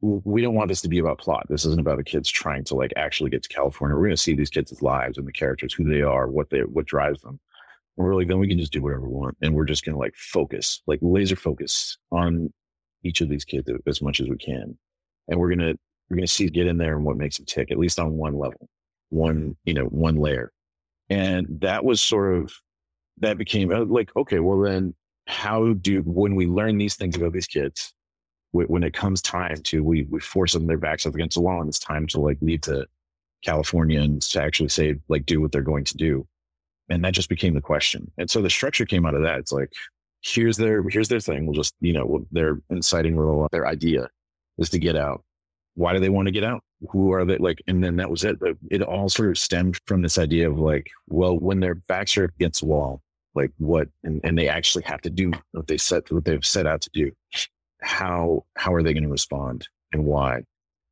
we don't want this to be about plot. This isn't about the kids trying to like actually get to California. We're going to see these kids' lives and the characters, who they are, what they, what drives them. We're like, then we can just do whatever we want. And we're just going to like focus, like laser focus on each of these kids as much as we can. And we're going to, we're going to see get in there and what makes them tick, at least on one level, one, you know, one layer. And that was sort of, that became uh, like, okay, well, then how do, when we learn these things about these kids, when it comes time to, we, we force them their backs up against the wall and it's time to like leave to California and to actually say, like, do what they're going to do. And that just became the question. And so the structure came out of that. It's like, here's their, here's their thing. We'll just, you know, their inciting role, their idea is to get out. Why do they want to get out? who are they like and then that was it but it all sort of stemmed from this idea of like well when their backs are against the wall like what and, and they actually have to do what they set what they've set out to do how how are they going to respond and why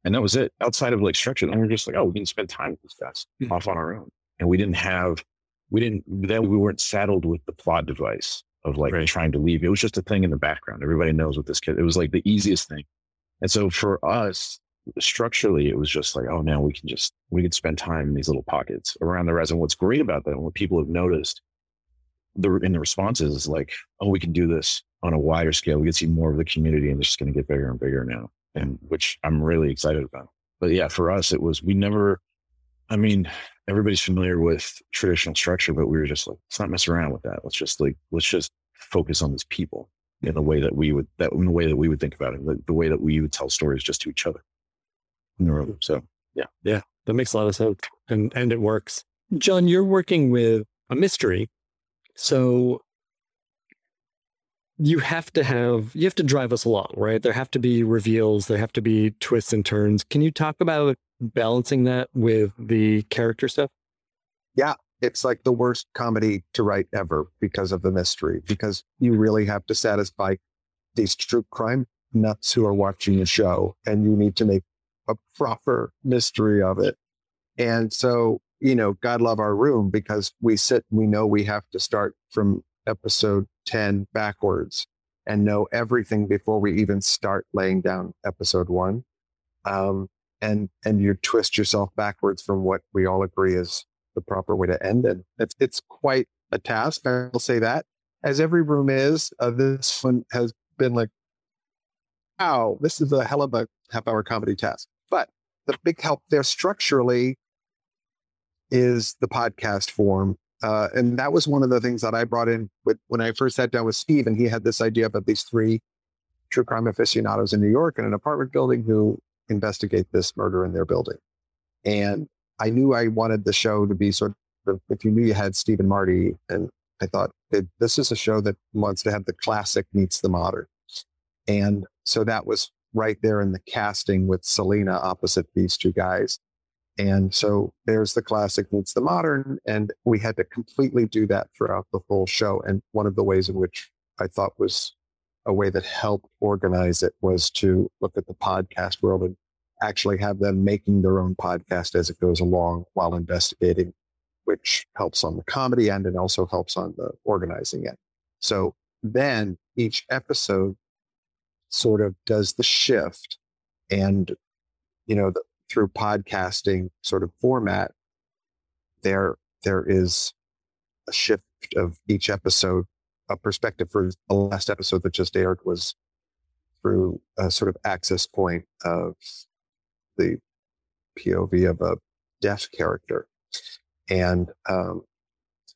and that was it outside of like structure and we are just like oh we can spend time with this guys mm-hmm. off on our own and we didn't have we didn't then we weren't saddled with the plot device of like right. trying to leave it was just a thing in the background everybody knows what this kid it was like the easiest thing and so for us structurally, it was just like, oh, now we can just, we can spend time in these little pockets around the res. And what's great about that, and what people have noticed the, in the responses is like, oh, we can do this on a wider scale. We can see more of the community and it's just going to get bigger and bigger now. And which I'm really excited about. But yeah, for us, it was, we never, I mean, everybody's familiar with traditional structure, but we were just like, let's not mess around with that. Let's just like, let's just focus on these people in the way that we would that in the way that we would think about it, the, the way that we would tell stories just to each other in the room. Mm. So Yeah, yeah, that makes a lot of sense, and and it works. John, you're working with a mystery, so you have to have you have to drive us along, right? There have to be reveals, there have to be twists and turns. Can you talk about balancing that with the character stuff? Yeah, it's like the worst comedy to write ever because of the mystery, because you really have to satisfy these true crime nuts who are watching the show and you need to make a proper mystery of it. And so, you know, God love our room because we sit, we know we have to start from episode 10 backwards and know everything before we even start laying down episode one. Um, and, and you twist yourself backwards from what we all agree is the proper way to end it. It's it's quite a task. I will say that, as every room is. Uh, this one has been like, wow, this is a hell of a half-hour comedy task." But the big help there structurally is the podcast form, uh, and that was one of the things that I brought in with when I first sat down with Steve, and he had this idea about these three true crime aficionados in New York in an apartment building who investigate this murder in their building, and I knew I wanted the show to be sort of, if you knew you had Steve and Marty, and I thought this is a show that wants to have the classic meets the modern. And so that was right there in the casting with Selena opposite these two guys. And so there's the classic meets the modern. And we had to completely do that throughout the whole show. And one of the ways in which I thought was a way that helped organize it was to look at the podcast world and actually have them making their own podcast as it goes along while investigating, which helps on the comedy end and also helps on the organizing end. So then each episode sort of does the shift and, you know, the, through podcasting sort of format, there, there is a shift of each episode. A perspective for the last episode that just aired was through a sort of access point of the POV of a deaf character. And, um,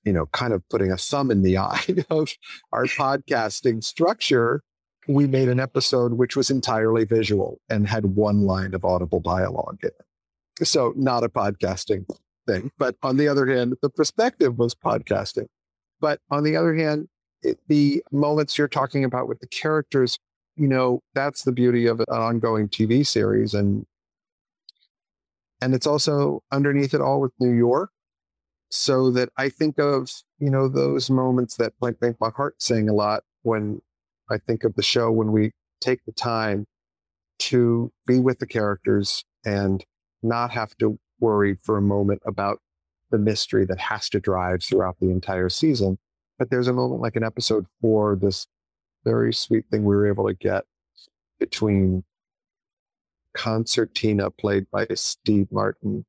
you know, kind of putting a thumb in the eye of our podcasting structure, we made an episode which was entirely visual and had one line of audible dialogue in it. So, not a podcasting thing. But on the other hand, the perspective was podcasting. But on the other hand, it, the moments you're talking about with the characters, you know, that's the beauty of an ongoing TV series. And and it's also underneath it all with New York. So that I think of, you know, those moments that like make my heart sing a lot when I think of the show when we take the time to be with the characters and not have to worry for a moment about the mystery that has to drive throughout the entire season. But there's a moment like in episode four, this very sweet thing we were able to get between concertina played by Steve Martin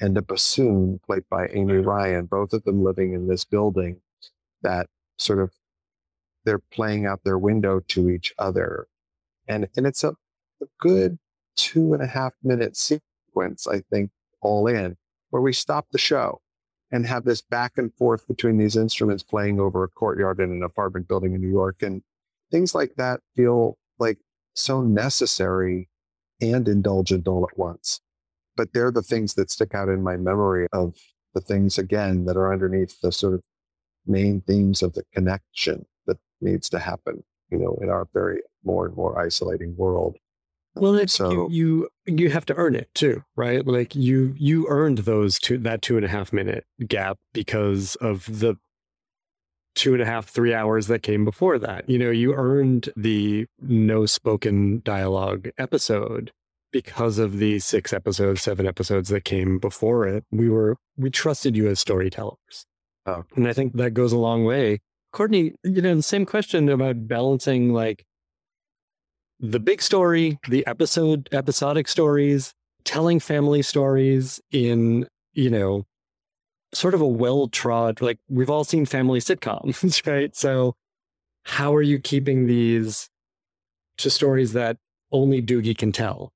and a bassoon played by Amy mm-hmm. Ryan, both of them living in this building that sort of they're playing out their window to each other. And and it's a, a good two and a half minute sequence, I think, all in, where we stop the show and have this back and forth between these instruments playing over a courtyard in an apartment building in New York. And things like that feel like so necessary and indulgent all at once. But they're the things that stick out in my memory of the things, again, that are underneath the sort of main themes of the connection needs to happen, you know, in our very more and more isolating world. Well, it's So- you, you you have to earn it too, right? Like you you earned those two that two and a half minute gap because of the two and a half three hours that came before that. You know, you earned the no spoken dialogue episode because of the six episodes, seven episodes that came before it. We were we trusted you as storytellers, Oh. and I think that goes a long way. Kourtney, you know, the same question about balancing like the big story, the episode, episodic stories, telling family stories in, you know, sort of a well trod, like we've all seen family sitcoms, right? So, how are you keeping these to stories that only Doogie can tell?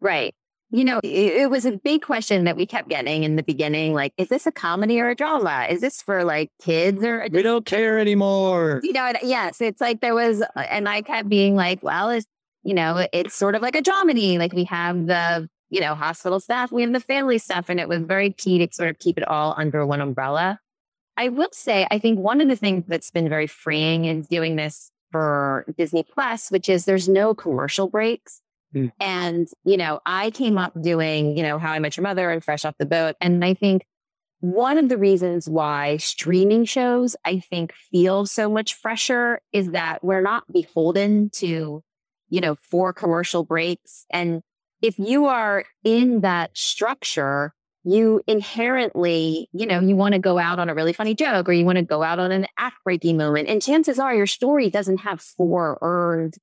Right. You know, it, it was a big question that we kept getting in the beginning. Like, is this a comedy or a drama? Is this for like kids or We don't care anymore. you know, yes, it's like there was, uh, and I kept being like, well, it's, you know, it's sort of like a dramedy. Like we have the, you know, hospital staff, we have the family stuff. And it was very key to sort of keep it all under one umbrella. I will say, I think one of the things that's been very freeing in doing this for Disney Plus, which is there's no commercial breaks. Hmm. And, you know, I came up doing, you know, How I Met Your Mother and Fresh Off the Boat. And I think one of the reasons why streaming shows, I think, feel so much fresher is that we're not beholden to, you know, four commercial breaks. And if you are in that structure, you inherently, you know, you want to go out on a really funny joke or you want to go out on an act breaking moment. And chances are your story doesn't have four earned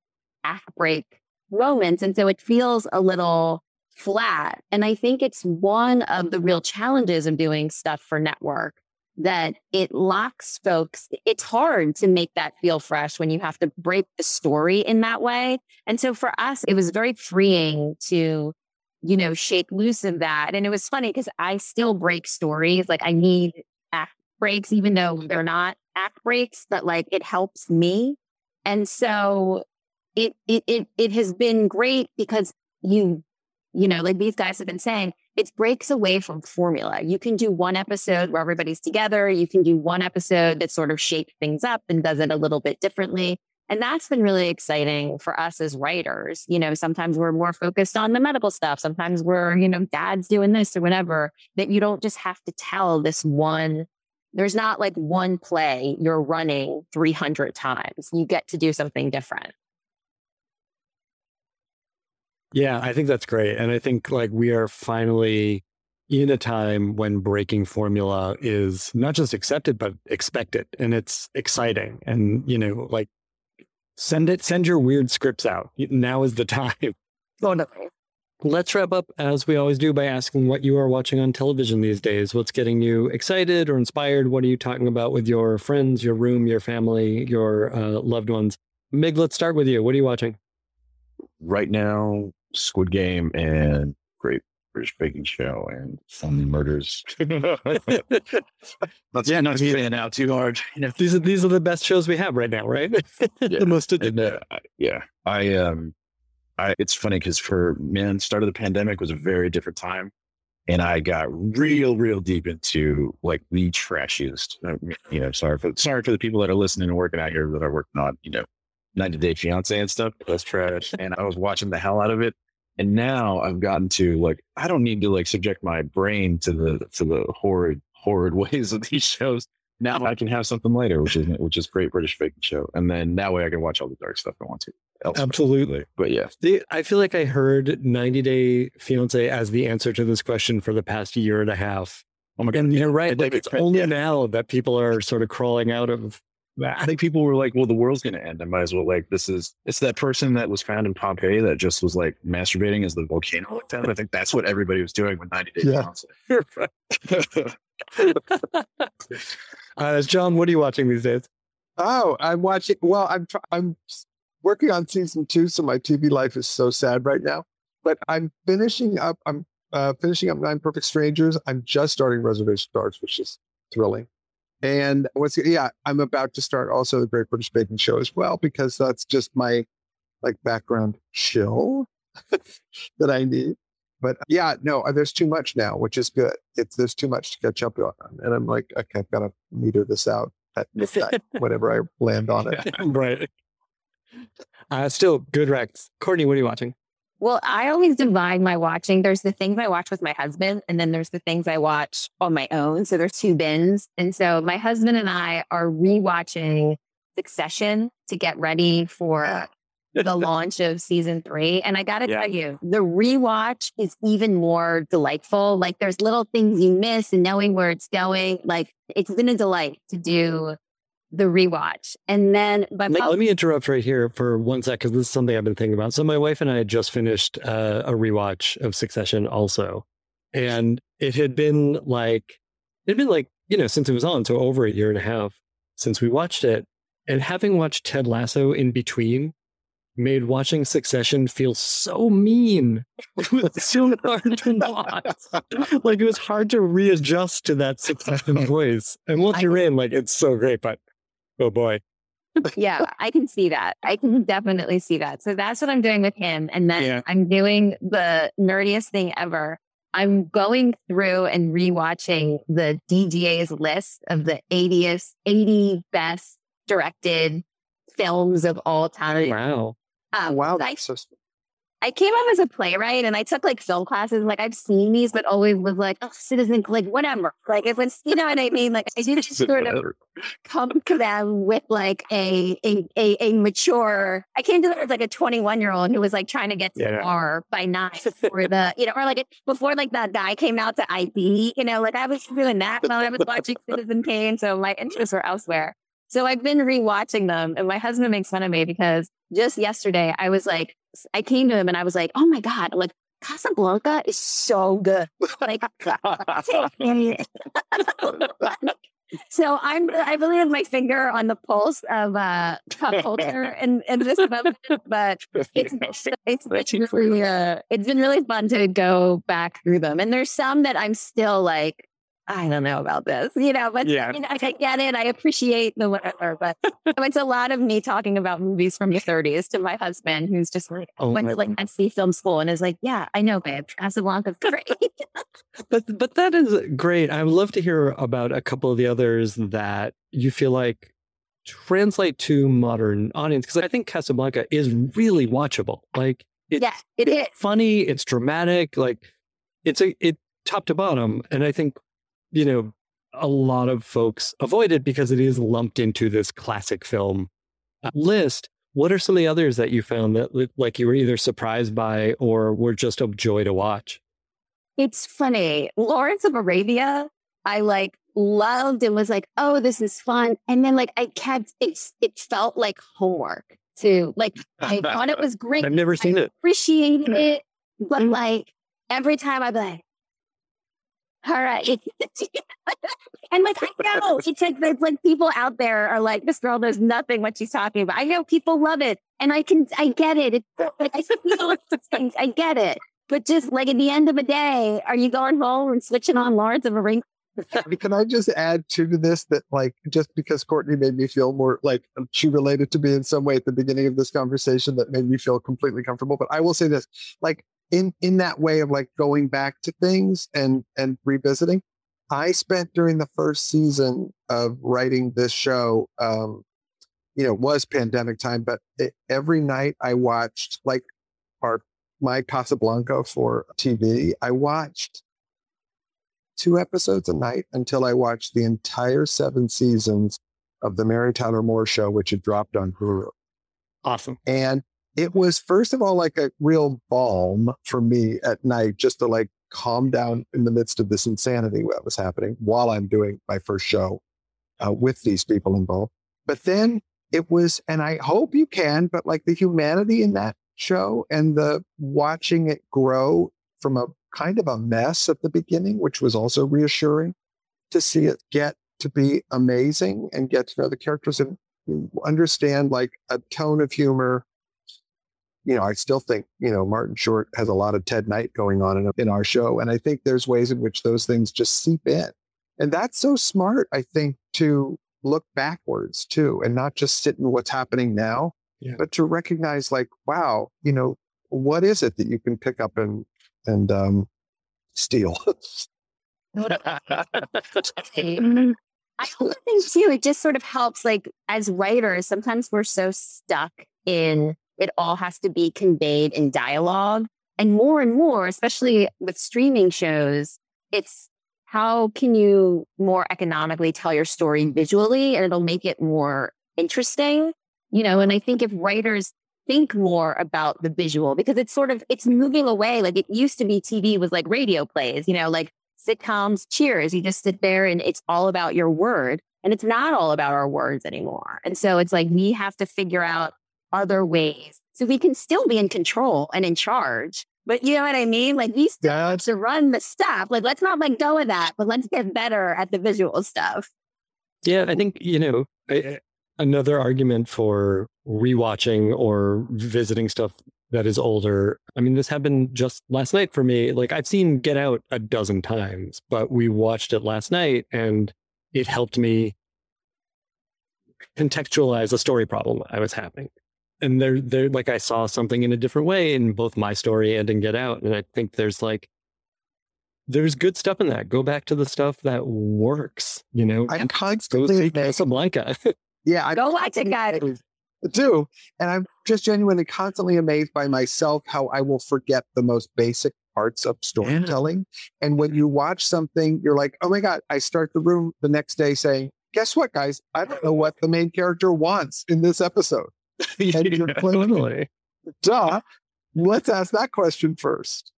act break moments. And so it feels a little flat. And I think it's one of the real challenges of doing stuff for network that it locks folks. It's hard to make that feel fresh when you have to break the story in that way. And so for us, it was very freeing to, you know, shake loose of that. And it was funny because I still break stories. Like I need act breaks, even though they're not act breaks, but like it helps me. And so it it it it has been great because you you know like these guys have been saying it breaks away from formula. You can do one episode where everybody's together. You can do one episode that sort of shapes things up and does it a little bit differently. And that's been really exciting for us as writers. You know sometimes we're more focused on the medical stuff. Sometimes we're you know dad's doing this or whatever that you don't just have to tell this one there's not like one play you're running 300 times. You get to do something different Yeah, I think that's great. And I think like we are finally in a time when breaking formula is not just accepted, but expected. And it's exciting. And, you know, like send it, send your weird scripts out. Now is the time. Oh, no. Let's wrap up as we always do by asking what you are watching on television these days. What's getting you excited or inspired? What are you talking about with your friends, your room, your family, your uh, loved ones? Mig, let's start with you. What are you watching? Right now, Squid Game and Great British Baking Show and Family Murders. not, Yeah, not fan out too hard. You know. These are these are the best shows we have right now, right? Yeah. the most And, uh, I- yeah, I um, I it's funny because for man, start of the pandemic was a very different time, and I got real, real deep into like the trashiest. uh, You know, sorry for sorry for the people that are listening and working out here that are working on you know, 90 Day Fiance and stuff. That's trash, and I was watching the hell out of it. And now I've gotten to like I don't need to like subject my brain to the to the horrid horrid ways of these shows. Now I can have something later, which is which is great British baking show, and then that way I can watch all the dark stuff I want to. elsewhere. Absolutely. But yeah, The, I feel like I heard 90 Day Fiance as the answer to this question for the past year and a half. oh my god, And you're right. Like it's only yeah. now that people are sort of crawling out of I think people were like, "Well, the world's going to end. I might as well like this is." It's that person that was found in Pompeii that just was like masturbating as the volcano looked down. I think that's what everybody was doing with 90 Day Yeah. Fiancé. Uh, John, what are you watching these days? Oh, I'm watching. Well, I'm try, I'm working on season two, so my TV life is so sad right now. But I'm finishing up. I'm uh, finishing up Nine Perfect Strangers. I'm just starting Reservation Dogs, which is thrilling. And what's yeah, I'm about to start also the Great British Baking Show as well because that's just my like background chill that I need. But yeah, no, uh, there's too much now, which is good. It's there's too much to catch up on, and I'm like, okay, I've got to meter this out at midnight, whenever I land on it. right. Uh, still good Rex. Kourtney, what are you watching? Well, I always divide my watching. There's the things I watch with my husband, and then there's the things I watch on my own. So there's two bins. And so my husband and I are rewatching Succession to get ready for the launch of season three. And I got to Yeah. tell you, the rewatch is even more delightful. Like there's little things you miss and knowing where it's going. Like it's been a delight to do the rewatch. And then, but Let, let me interrupt right here for one sec because this is something I've been thinking about. So my wife and I had just finished uh, a rewatch of Succession, also, and it had been like it had been like you know since it was on, so over a year and a half since we watched it, and having watched Ted Lasso in between, made watching Succession feel so mean. It was so hard to watch. Like it was hard to readjust to that Succession voice. And once I- you're in, like it's so great, but oh boy. yeah, I can see that. I can definitely see that. So that's what I'm doing with him. And then Yeah. I'm doing the nerdiest thing ever. I'm going through and rewatching the DGA's list of the 80th, 80 best directed films of all time. Wow. Um, wow, I, that's so I came up as a playwright and I took like film classes. Like I've seen these, but always was like, oh, citizen, like whatever. Like it was, you know what I mean? Like I didn't sort of come to them with like a a a, a mature. I came to them as like a 21 year old who was like trying to get to Yeah. the bar by nine for the you know or like before like that guy came out to ID. You know, like I was doing that while I was watching Citizen Kane, so my interests were elsewhere. So I've been rewatching them, and my husband makes fun of me because just yesterday I was like, I came to him and I was like, oh my god, like Casablanca is so good. Like So I'm I really have my finger on the pulse of uh pop culture and in this moment, but it's it's, it's really uh, it's been really fun to go back through them. And there's some that I'm still like, I don't know about this, you know, but Yeah. you know, I get it. I appreciate the whatever, but it's a lot of me talking about movies from the 30s to my husband, who's just like Oh went to like NC film school and is like, yeah, I know, babe, Casablanca's great. But but that is great. I would love to hear about a couple of the others that you feel like translate to modern audience because I think Casablanca is really watchable. Like it's yeah, it is. funny, it's dramatic, like it's a it top to bottom. And I think, you know, a lot of folks avoid it because it is lumped into this classic film uh, list. What are some of the others that you found that like you were either surprised by or were just a joy to watch? It's funny. Lawrence of Arabia, I like loved and was like, oh, this is fun. And then like I kept it, it felt like homework too. Like I thought it was great. I've never seen it. appreciated it, but like every time I'd be like, all right. and like I know it's like there's like people out there are like, this girl knows nothing what she's talking about. I know people love it. And I can I get it. It's like I feel things. I get it. But just like at the end of the day, are you going home and switching on Lawrence of Arabia? Can I just add to this that like just because Kourtney made me feel more like she related to me in some way at the beginning of this conversation that made me feel completely comfortable. But I will say this, like in in that way of like going back to things and and revisiting, I spent during the first season of writing this show, um, you know, it was pandemic time, but it, every night I watched like our my Casablanca for TV. I watched two episodes a night until I watched the entire seven seasons of the Mary Tyler Moore show, which had dropped on Hulu. Awesome. And it was, first of all, like a real balm for me at night just to like calm down in the midst of this insanity that was happening while I'm doing my first show uh, with these people involved. But then it was, and I hope you can, but like the humanity in that show and the watching it grow from a kind of a mess at the beginning, which was also reassuring to see it get to be amazing and get to know the characters and understand like a tone of humor. You know, I still think, you know, Martin Short has a lot of Ted Knight going on in, in our show. And I think there's ways in which those things just seep in. And that's so smart, I think, to look backwards too and not just sit in what's happening now, Yeah. but to recognize like, wow, you know, what is it that you can pick up and and um, steal? I also think too, it just sort of helps like as writers, sometimes we're so stuck in it all has to be conveyed in dialogue. And more and more, especially with streaming shows, it's how can you more economically tell your story visually and it'll make it more interesting, you know? And I think if writers think more about the visual because it's sort of it's moving away like it used to be tv was like radio plays you know like sitcoms cheers you just sit there and it's all about your word and it's not all about our words anymore and so it's like we have to figure out other ways so we can still be in control and in charge but you know what i mean like we still Yeah, have to run the stuff like let's not let go of that but let's get better at the visual stuff Yeah, I think you know, I, another argument for rewatching or visiting stuff that is older. I mean, this happened just last night for me. Like I've seen Get Out a dozen times, but we watched it last night and it helped me contextualize a story problem I was having. And they're they're like I saw something in a different way in both my story and in Get Out. And I think there's like there's good stuff in that. Go back to the stuff that works, you know. I'm Go constantly see amazed. Casablanca. Yeah, I Go watch it, guys. do. And I'm just genuinely constantly amazed by myself how I will forget the most basic parts of storytelling. And when you watch something, you're like, oh my God, I start the room the next day saying, guess what, guys? I don't know what the main character wants in this episode. And you're like, totally. duh. Let's ask that question first.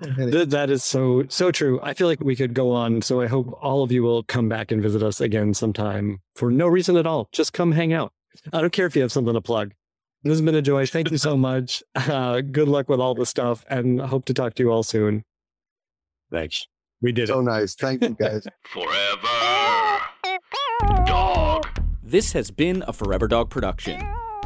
And Th- that is so so true. I feel like we could go on. So I hope all of you will come back and visit us again sometime for no reason at all. Just come hang out. I don't care if you have something to plug. This has been a joy. Thank you so much. Uh, good luck with all the stuff, and hope to talk to you all soon. Thanks. We did it. so nice. Thank you, guys. Forever. Dog. This has been a Forever Dog production.